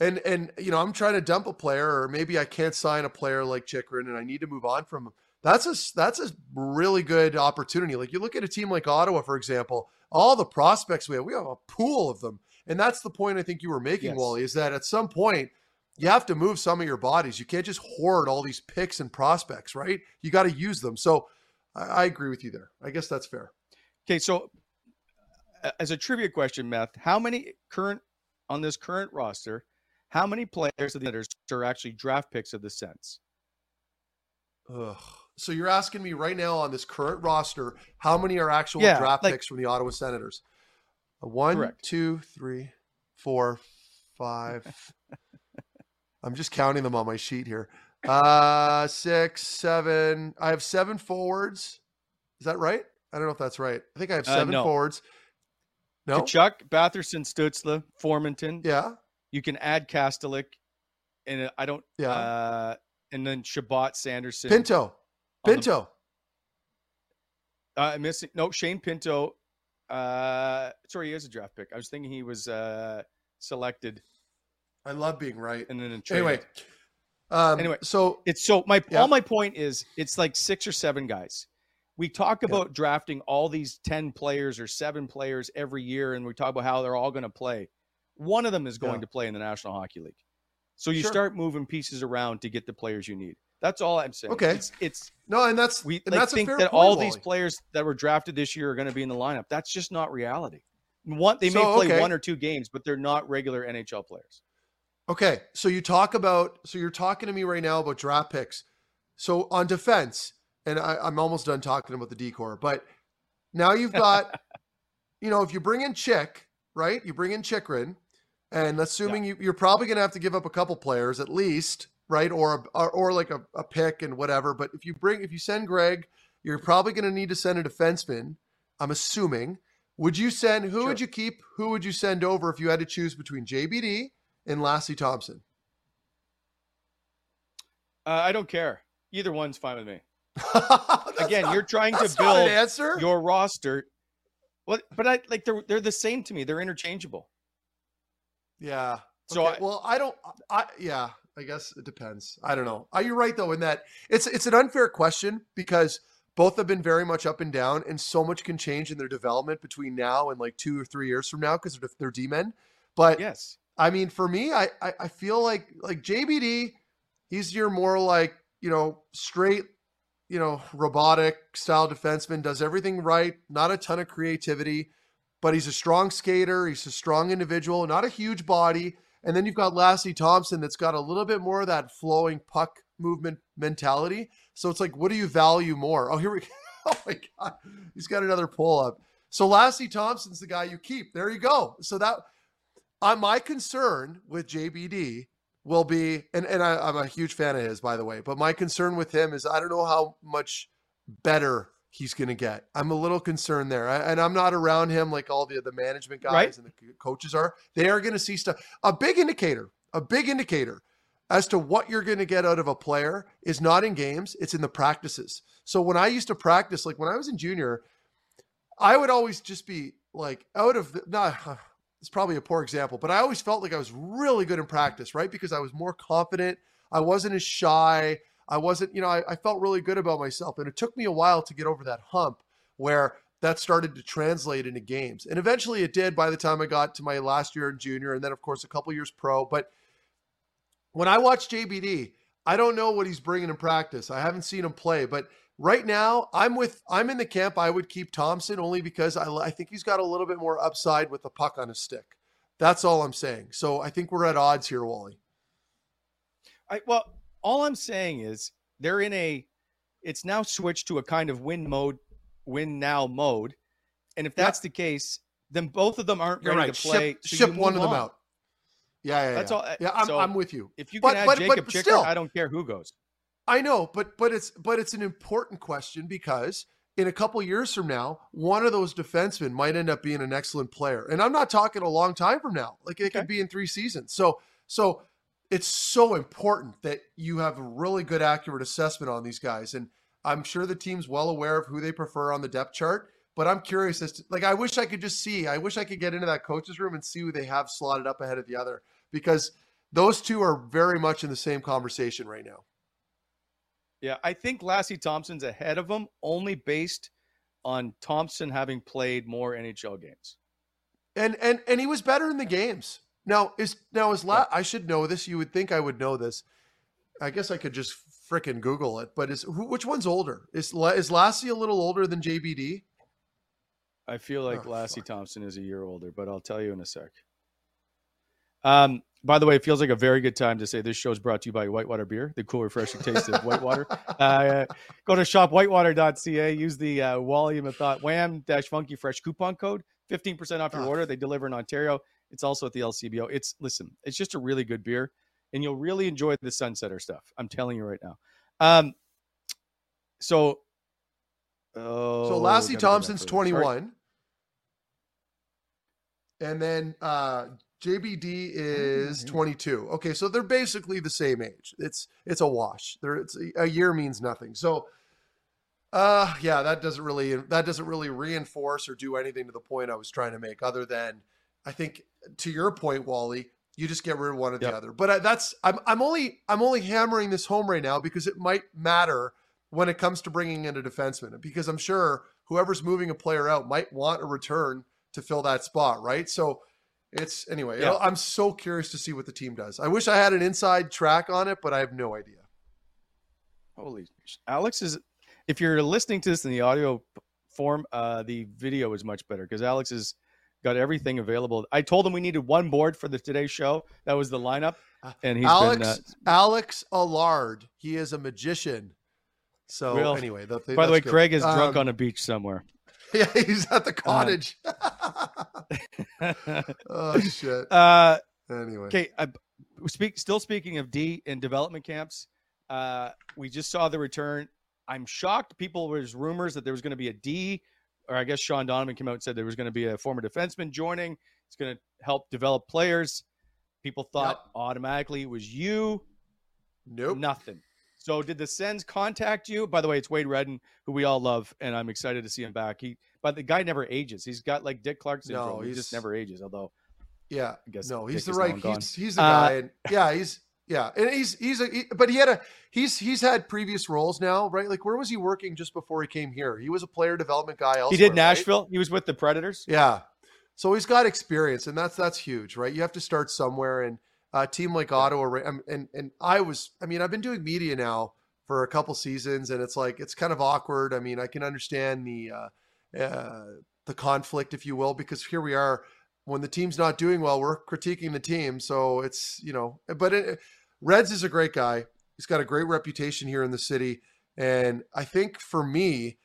and and you know I'm trying to dump a player, or maybe I can't sign a player like Chychrun and I need to move on from him. That's a that's a really good opportunity. Like you look at a team like Ottawa, for example, all the prospects we have, we have a pool of them, and that's the point I think you were making, Yes. Wally, is that at some point you have to move some of your bodies. You can't just hoard all these picks and prospects, right? You got to use them. So I, I agree with you there. I guess that's fair. Okay, so as a trivia question, Meth, how many current on this current roster, how many players of the Senators are actually draft picks of the Sens? Ugh. So you're asking me right now on this current roster, how many are actual Yeah, draft like- picks from the Ottawa Senators? Uh, One, Correct. two, three, four, five. I'm just counting them on my sheet here. Uh, six, seven. I have seven forwards. Is that right? I don't know if that's right. I think I have Uh, seven no. forwards. No. Tkachuk, Batherson, Stützle, Formenton. Yeah. You can add Kastelic, and I don't. Yeah. Uh, and then Chabot, Sanderson. Pinto. on the- Pinto. Uh, I'm missing. No, Shane Pinto. Uh, sorry, he is a draft pick. I was thinking he was uh, selected I love being right. and then. Anyway. Um, Anyway, so It's so my Yeah. all my point is it's like six or seven guys. We talk about drafting all these 10 players or seven players every year, and we talk about how they're all going to play. One of them is going Yeah. to play in the National Hockey League. So you Sure. start moving pieces around to get the players you need. That's all I'm saying. Okay. It's, it's no, and that's we and like, that's a think fair that point, all these players that were drafted this year are going to be in the lineup. That's just not reality. One, they may So, play okay. one or two games, but they're not regular NHL players. Okay, so you talk about so you're talking to me right now about draft picks. So on defense, and I, I'm almost done talking about the decor, but now you've got, you know, if you bring in Chick, right? You bring in Chychrun, and assuming you, you're probably going to have to give up a couple players at least, right? Or or, or like a, a pick and whatever. But if you bring if you send Greig, you're probably going to need to send a defenseman. I'm assuming. Would you send? Who would you keep? Who would you send over if you had to choose between JBD and Lassi Thomson? Uh, I don't care. Either one's fine with me. Again, not- you're trying to an build answer. your roster. What? But I like they're they're the same to me. They're interchangeable. Yeah. So Okay, I- well, I don't. I yeah. I guess it depends. I don't know. Uh, Are you right though in that it's it's an unfair question because both have been very much up and down, and so much can change in their development between now and like two or three years from now because they're, they're D men. But Yes. I mean, for me, I, I I feel like like JBD, He's your more like, you know, straight, you know, robotic style defenseman, does everything right, not a ton of creativity, but he's a strong skater. He's a strong individual, not a huge body. And then you've got Lassi Thomson that's got a little bit more of that flowing puck movement mentality. So it's like, what do you value more? Oh, here we go. Oh my God. He's got another pull up. So Lassi Thomson's the guy you keep. There you go. So that uh, my concern with JBD will be, and, and I, I'm a huge fan of his, by the way, but my concern with him is I don't know how much better he's going to get. I'm a little concerned there. I, and I'm not around him like all the, the management guys Right. and the coaches are. They are going to see stuff. A big indicator, a big indicator as to what you're going to get out of a player is not in games, it's in the practices. So when I used to practice, like when I was in junior, I would always just be like out of the, not, it's probably a poor example, but I always felt like I was really good in practice, right? Because I was more confident. I wasn't as shy. I wasn't, you know, I, I felt really good about myself. And it took me a while to get over that hump where that started to translate into games. And eventually it did by the time I got to my last year in junior and then, of course, a couple years pro. But when I watch JBD, I don't know what he's bringing in practice. I haven't seen him play, but right now I'm with I'm in the camp. I would keep Thomson only because I, I think he's got a little bit more upside with the puck on his stick. That's all I'm saying. So I think we're at odds here, Wally. I well, all I'm saying is they're in a it's now switched to a kind of win mode, win now mode. And if that's the case, then both of them aren't You're ready right. to play. Ship, so ship one of them on. out. Yeah, yeah, That's yeah. all. uh, Yeah, I'm, so I'm with you. If you But- can add but- Jacob but Chickard, still- I don't care who goes. I know, but but it's but it's an important question because in a couple years from now, one of those defensemen might end up being an excellent player. And I'm not talking a long time from now. Like it could be in three seasons. So so it's so important that you have a really good accurate assessment on these guys. And I'm sure the team's well aware of who they prefer on the depth chart. But I'm curious as to like I wish I could just see. I wish I could get into that coach's room and see who they have slotted up ahead of the other because those two are very much in the same conversation right now. Yeah, I think Lassi Thomson's ahead of him only based on Thomson having played more NHL games. and and and he was better in the games. Now is now is La- I should know this. You would think I would know this. I guess I could just frickin' Google it. But is who, which one's older? Is is Lassi a little older than JBD? I feel like Oh, Lassi fuck. Thomson is a year older, but I'll tell you in a sec. Um, by the way, it feels like a very good time to say this show is brought to you by Whitewater Beer, the cool, refreshing taste of Whitewater. Uh, go to shopwhitewater.ca, use the uh, Volume of Thought Wham dash Funky Fresh coupon code, 15% off your Ah. order. They deliver in Ontario. It's also at the LCBO. It's, listen, it's just a really good beer, and you'll really enjoy the Sunsetter stuff. I'm telling you right now. Um, so, oh, so Lassi gotta go back Thomson's further. Sorry. 21. And then uh JBD is 22. Okay, so they're basically the same age. It's it's a wash. There it's a year means nothing. So uh yeah, that doesn't really that doesn't really reinforce or do anything to the point I was trying to make other than I think to your point Wally, you just get rid of one or Yep. the other. But I, that's I'm I'm only I'm only hammering this home right now because it might matter when it comes to bringing in a defenseman because I'm sure whoever's moving a player out might want a return to fill that spot, right? So it's anyway, Yeah. I'm so curious to see what the team does. I wish I had an inside track on it, but I have no idea. Holy, Alex is. If you're listening to this in the audio form, uh, the video is much better because Alex has got everything available. I told him we needed one board for the today's show. That was the lineup, and he's Alex been. Uh, Alex Allard, he is a magician. So Well, anyway, that, by the way, good. Craig is drunk Um, on a beach somewhere. Yeah, he's at the cottage. oh shit. uh, Anyway, Okay, uh, speak. Still speaking of D in development camps, uh, we just saw the return. I'm shocked. People there's rumors that there was going to be a D, or I guess Shean Donovan came out and said there was going to be a former defenseman joining. It's going to help develop players. People thought automatically it was you. nope. Nothing. So did the Sens contact you? By the way, it's Wade Redden, who we all love, and I'm excited to see him back. He, but the guy never ages. He's got like Dick Clark syndrome. No, he just never ages. Although Yeah, I guess no, Dick he's the right. He's he's the Uh, guy, and yeah, he's yeah, and he's he's a. He, but he had a he's he's had previous roles now, right? Like where was he working just before he came here? He was a player development guy. He did right? Nashville. He was with the Predators. Yeah, so he's got experience, and that's that's huge, right? You have to start somewhere, and a team like Ottawa, and and I was, I mean, I've been doing media now for a couple seasons, and it's like it's kind of awkward. I mean, I can understand the uh, uh, the conflict, if you will, because here we are when the team's not doing well, we're critiquing the team. So it's you know, but it, Reds is a great guy. He's got a great reputation here in the city, and I think for me,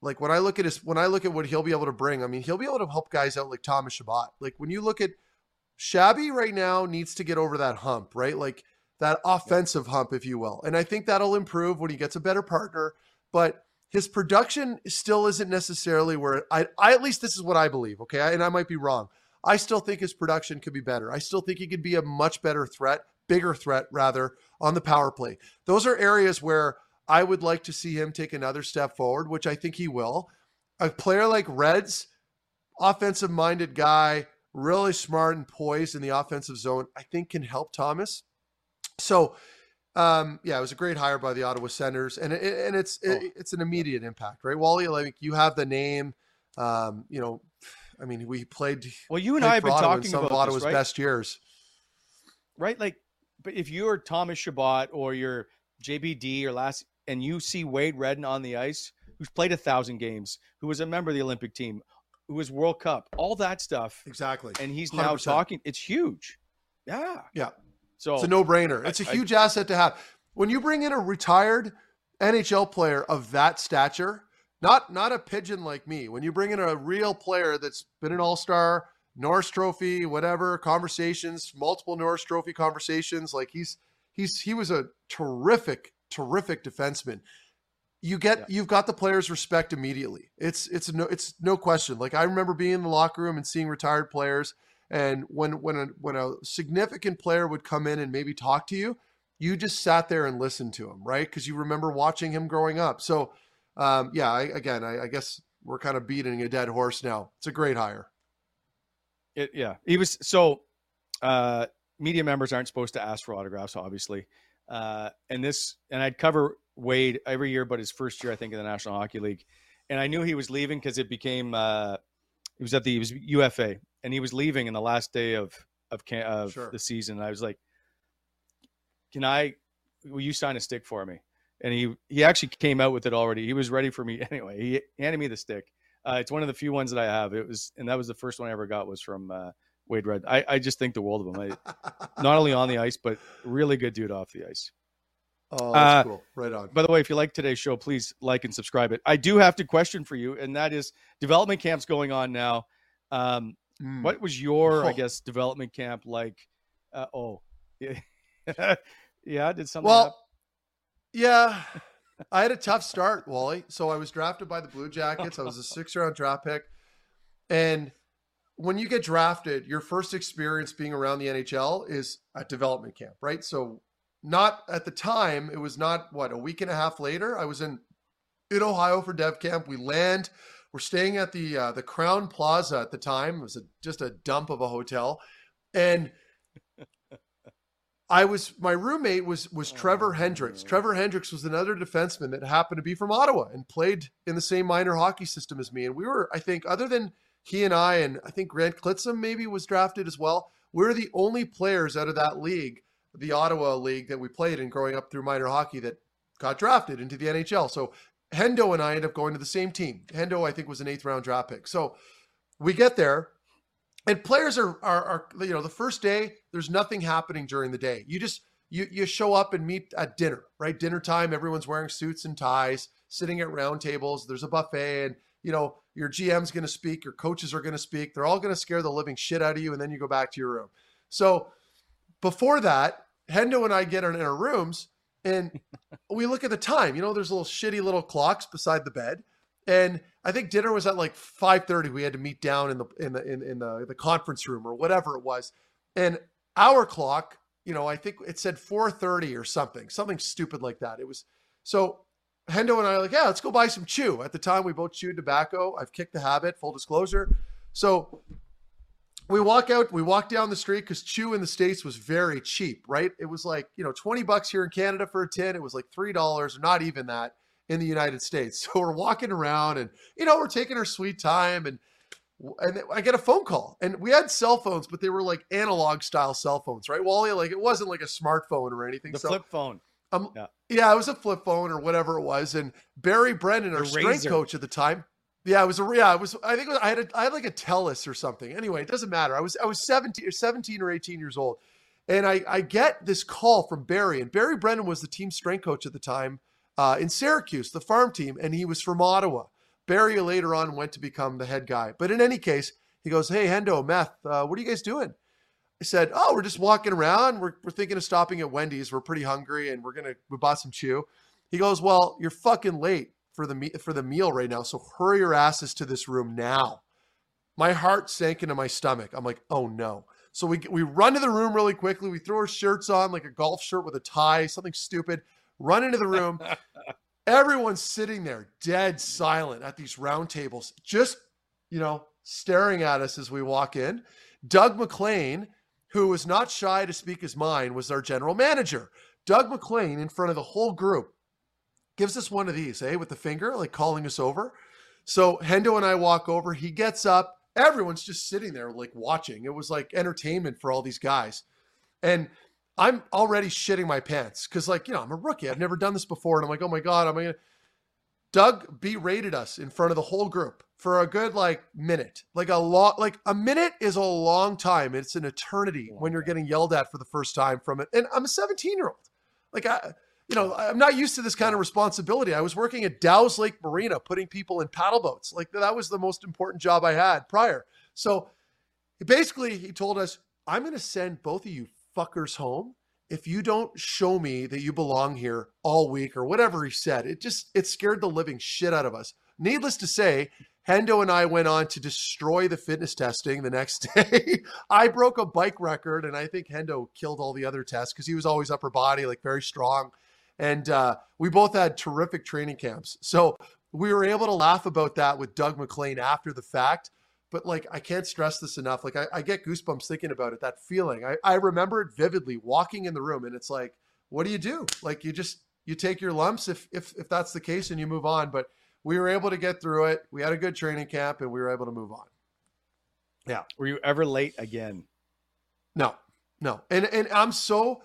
like when I look at his when I look at what he'll be able to bring, I mean, he'll be able to help guys out like Thomas Chabot. Like when you look at Shabby right now needs to get over that hump, right? Like that offensive hump, if you will. And I think that'll improve when he gets a better partner. But his production still isn't necessarily where I, I at least this is what I believe. Okay. And I might be wrong. I still think his production could be better. I still think he could be a much better threat, bigger threat rather, on the power play. Those are areas where I would like to see him take another step forward, which I think he will. A player like Reds, offensive minded guy, really smart and poised in the offensive zone, I think can help Thomas. So, um, yeah, it was a great hire by the Ottawa Senators, and it, and it's it, oh. it's an immediate impact, right? Wally, like you have the name, um, you know, I mean, we played. Well, you and I have been Ottawa talking some about of Ottawa's this, right? best years, right? Like, but if you're Thomas Chabot or you're JBD or last, and you see Wade Redden on the ice, who's played a thousand games, who was a member of the Olympic team, who was World Cup, all that stuff, exactly, and he's now 100%. talking. It's huge. Yeah, yeah. So it's a no-brainer. It's a huge I, asset to have. When you bring in a retired NHL player of that stature not not a pigeon like me. When you bring in a real player that's been an all-star, Norris Trophy, whatever, conversations, multiple Norris Trophy conversations, like he's he's he was a terrific, terrific defenseman. You get yeah. you've got the players' respect immediately. It's it's no it's no question. Like I remember being in the locker room and seeing retired players, and when when a when a significant player would come in and maybe talk to you, you just sat there and listened to him, right? Because you remember watching him growing up. So um, yeah, I, again, I, I, guess we're kind of beating a dead horse now. It's a great hire. It, yeah, he was so. Uh, media members aren't supposed to ask for autographs, obviously. Uh, and this, and I'd cover Wade every year, but his first year, I think, in the National Hockey League. And I knew he was leaving because it became. Uh, he was at the he was UFA, and he was leaving in the last day of of, of sure. the season. And I was like, "Can I? Will you sign a stick for me?" and he he actually came out with it already. He was ready for me anyway. He handed me the stick. Uh, it's one of the few ones that I have. It was, and that was the first one I ever got was from uh, Wade Red. I, I just think the world of him. I, not only on the ice, but really good dude off the ice. Oh, that's uh, cool. Right on. By the way, if you like today's show, please like and subscribe it. I do have to question for you, and that is development camps going on now. Um, mm. What was your, oh. I guess, development camp like? Uh, oh, yeah. I did something? Well, happen? Yeah. I had a tough start, Wally. So I was drafted by the Blue Jackets. I was a six round draft pick. And when you get drafted, your first experience being around the NHL is at development camp, right? So not at the time, it was not what, a week and a half later. I was in in Ohio for dev camp. We land. We're staying at the uh, the Crowne Plaza at the time. It was a, just a dump of a hotel, and I was my roommate was was Trevor oh, Hendricks. Trevor Hendricks was another defenseman that happened to be from Ottawa and played in the same minor hockey system as me. And we were, I think, other than he and I, and I think Grant Clitsome maybe was drafted as well. We we're the only players out of that league, the Ottawa league that we played in growing up through minor hockey that got drafted into the NHL. So Hendo and I ended up going to the same team. Hendo, I think, was an eighth round draft pick. So we get there and players are, are, are you know the first day there's nothing happening during the day you just you you show up and meet at dinner right dinner time everyone's wearing suits and ties sitting at round tables there's a buffet and you know your gm's going to speak your coaches are going to speak they're all going to scare the living shit out of you and then you go back to your room so before that hendo and i get in our rooms and we look at the time you know there's little shitty little clocks beside the bed and I think dinner was at like 5:30. We had to meet down in the in the in, in the, the conference room or whatever it was. And our clock, you know, I think it said 4:30 or something, something stupid like that. It was so Hendo and I are like, yeah, let's go buy some chew. At the time, we both chewed tobacco. I've kicked the habit, full disclosure. So we walk out, we walk down the street because chew in the States was very cheap, right? It was like, you know, 20 bucks here in Canada for a tin. It was like $3 or not even that in the United States. So we're walking around and, you know, we're taking our sweet time and and I get a phone call, and we had cell phones, but they were like analog style cell phones, right, Wally? Like it wasn't like a smartphone or anything. The so, flip phone. Um, Yeah. yeah. it was a flip phone or whatever it was, and Barry Brennan, our The strength Razor. coach at the time. Yeah, it was a yeah, it was. I think was, I had a, I had like a Telus or something. Anyway, it doesn't matter. I was I was seventeen or seventeen or eighteen years old, and I I get this call from Barry, and Barry Brennan was the team strength coach at the time uh, in Syracuse, the farm team, and he was from Ottawa. Barry later on went to become the head guy, but in any case, he goes, "Hey, Hendo, Meth, uh, what are you guys doing?" I said, "Oh, we're just walking around. We're, we're thinking of stopping at Wendy's. We're pretty hungry, and we're gonna we bought some chew." He goes, "Well, you're fucking late for the for the meal right now, so hurry your asses to this room now." My heart sank into my stomach. I'm like, "Oh no!" So we we run to the room really quickly. We throw our shirts on, like a golf shirt with a tie, something stupid. Run into the room. Everyone's sitting there, dead silent at these round tables, just you know, staring at us as we walk in. Doug MacLean, who was not shy to speak his mind, was our general manager. Doug MacLean, in front of the whole group, gives us one of these, eh, with the finger, like calling us over. So Hendo and I walk over. He gets up. Everyone's just sitting there, like watching. It was like entertainment for all these guys. And I'm already shitting my pants because, like, you know, I'm a rookie. I've never done this before. And I'm like, oh my God, am I going to. Doug berated us in front of the whole group for a good like minute. Like a lot like a minute is a long time. It's an eternity when you're getting yelled at for the first time from it. And I'm a 17 year old. Like I you know, I'm not used to this kind of responsibility. I was working at Dow's Lake Marina putting people in paddle boats. Like that was the most important job I had prior. So basically he told us, I'm gonna send both of you fuckers home if you don't show me that you belong here all week or whatever he said, it just it scared the living shit out of us. Needless to say, Hendo and I went on to destroy the fitness testing the next day. I broke a bike record, and I think Hendo killed all the other tests because he was always upper body, like very strong. And uh, we both had terrific training camps. So we were able to laugh about that with Doug MacLean after the fact but like I can't stress this enough. Like I, I get goosebumps thinking about it. That feeling, I, I remember it vividly. Walking in the room, and it's like, what do you do? Like you just you take your lumps if if if that's the case, and you move on. But we were able to get through it. We had a good training camp, and we were able to move on. Yeah. Were you ever late again? No, no, and and I'm so.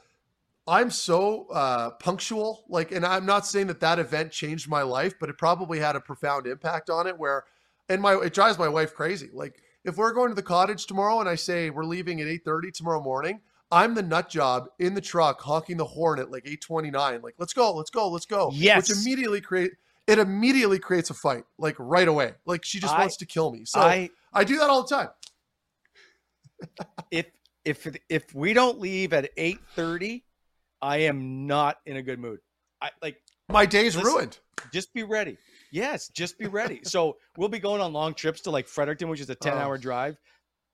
I'm so uh, punctual, like, and I'm not saying that that event changed my life, but it probably had a profound impact on it. Where and my it drives my wife crazy. Like if we're going to the cottage tomorrow and I say we're leaving at 8:30 tomorrow morning, I'm the nut job in the truck honking the horn at like 8:29. Like let's go, let's go, let's go. Yes. Which immediately create it immediately creates a fight like right away. Like she just I- wants to kill me. So I, I do that all the time. if if if we don't leave at eight thirty, I am not in a good mood. I like My day's Listen. ruined. just be ready. Yes, just be ready. so we'll be going on long trips to like Fredericton, which is a 10 hour drive,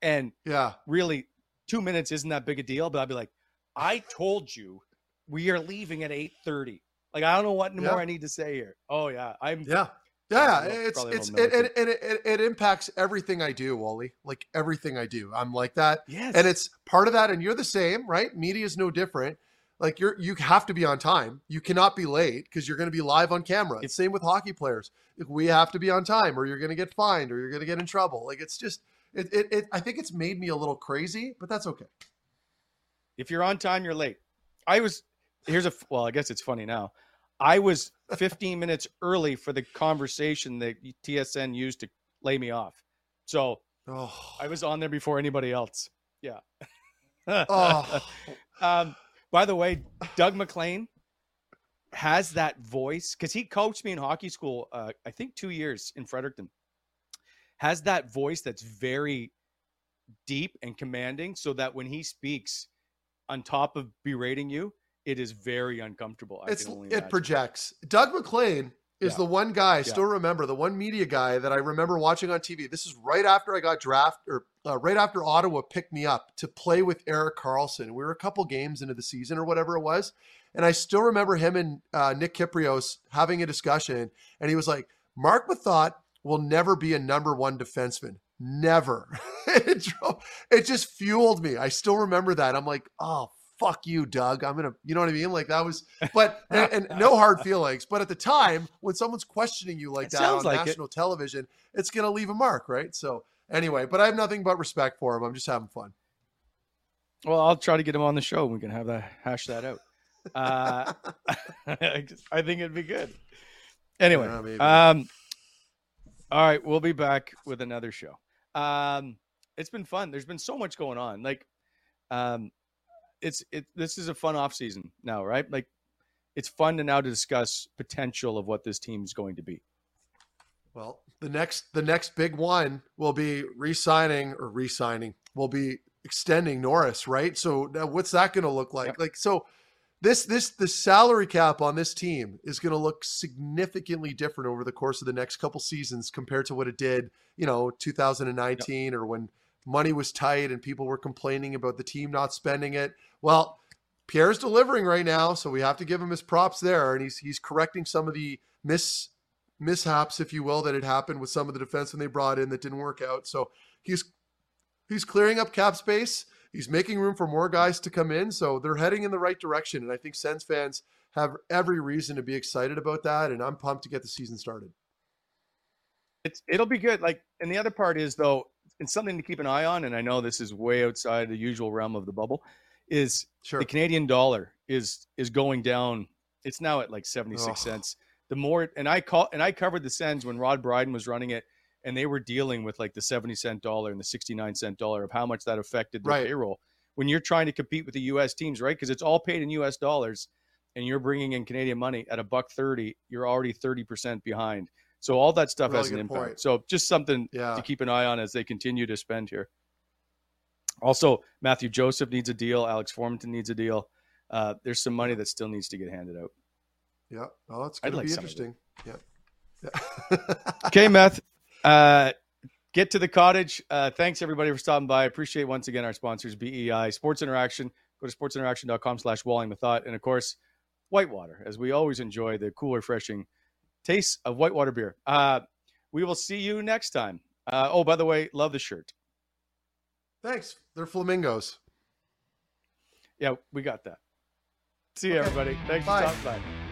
and Yeah. really two minutes isn't that big a deal. But I'd be like, I told you we are leaving at eight thirty. Like I don't know what Yeah. more I need to say here. Oh yeah, I'm Yeah. Yeah, Yeah, it's it's it, it, it, it, it impacts everything I do, Wally. Like everything I do, I'm like that. yes, and it's part of that and you're the same right media is no different like you're you have to be on time you cannot be late because you're going to be live on camera it's same with hockey players we have to be on time or you're going to get fined or you're going to get in trouble like it's just it, it, it i think it's made me a little crazy but that's okay if you're on time, you're late. I was here's a well, I guess it's funny now. I was 15 minutes early for the conversation that TSN used to lay me off. So oh, I was on there before anybody else. Yeah. oh um, by the way, Doug MacLean has that voice because he coached me in hockey school, uh, I think two years in Fredericton. Has that voice that's very deep and commanding, so that when he speaks, on top of berating you, it is very uncomfortable. I it's can only it projects doug maclean is Yeah. the one guy i still remember the one media guy that i remember watching on tv this is right after i got drafted or uh, right after ottawa picked me up to play with erik karlsson. We were a couple games into the season or whatever it was and i still remember him and uh, nick kypreos having a discussion and he was like marc methot will never be a number one defenseman. Never. It, drove, it just fueled me. I still remember that. I'm like oh fuck you doug. I'm gonna you know what i mean? Like that was but and, and no hard feelings. But at the time, when someone's questioning you like It that on like it. national television, it's gonna leave a mark, right? So Anyway, but I have nothing but respect for him. I'm just having fun. Well, I'll try to get him on the show. We can have that hash that out. Uh, I think it'd be good. Anyway, Yeah, um, all right, we'll be back with another show. Um, it's been fun. There's been so much going on. Like, um, it's it. This is a fun off season now, right? Like, it's fun to now to discuss potential of what this team's going to be. Well, the next the next big one will be re-signing or re-signing. Will be extending Norris, right? So now what's that going to look like? Yep. Like so this this the salary cap on this team is going to look significantly different over the course of the next couple seasons compared to what it did, you know, 2019 or when money was tight and people were complaining about the team not spending it. Well, Pierre's delivering right now, so we have to give him his props there, and he's he's correcting some of the miss mishaps, if you will, that had happened with some of the defensemen they brought in that didn't work out. So he's he's clearing up cap space. He's making room for more guys to come in. So they're heading in the right direction, and I think Sens fans have every reason to be excited about that. And I'm pumped to get the season started. It's it'll be good. Like, and the other part is though, it's something to keep an eye on. And I know this is way outside the usual realm of the bubble. Is Sure. the Canadian dollar is is going down. It's now at like seventy six Ugh. cents. The more and I call and I covered the Sens when Rod Bryden was running it, and they were dealing with like the seventy cent dollar and the sixty nine cent dollar of how much that affected their Right. payroll. When you're trying to compete with the U.S. teams, right? Because it's all paid in U.S. dollars, and you're bringing in Canadian money at a buck thirty, you're already thirty percent behind. So all that stuff Really has an impact. point. So just something Yeah. to keep an eye on as they continue to spend here. Also, Matthew Joseph needs a deal. Alex Formenton needs a deal. Uh, there's some money that still needs to get handed out. Yeah. Oh, it's I'd going to like be some of it. interesting. Yeah. yeah. Okay, Meth. Uh, get to the cottage. Uh, thanks everybody for stopping by. I appreciate once again our sponsors, BEI Sports Interaction. Go to sportsinteraction.com slash walling the thought. And of course, Whitewater, as we always enjoy the cool, refreshing taste of Whitewater beer. Uh, we will see you next time. Uh, oh, by the way, love the shirt. Thanks. They're flamingos. Yeah, we got that. See you, Okay. everybody. Thanks Bye. for stopping by.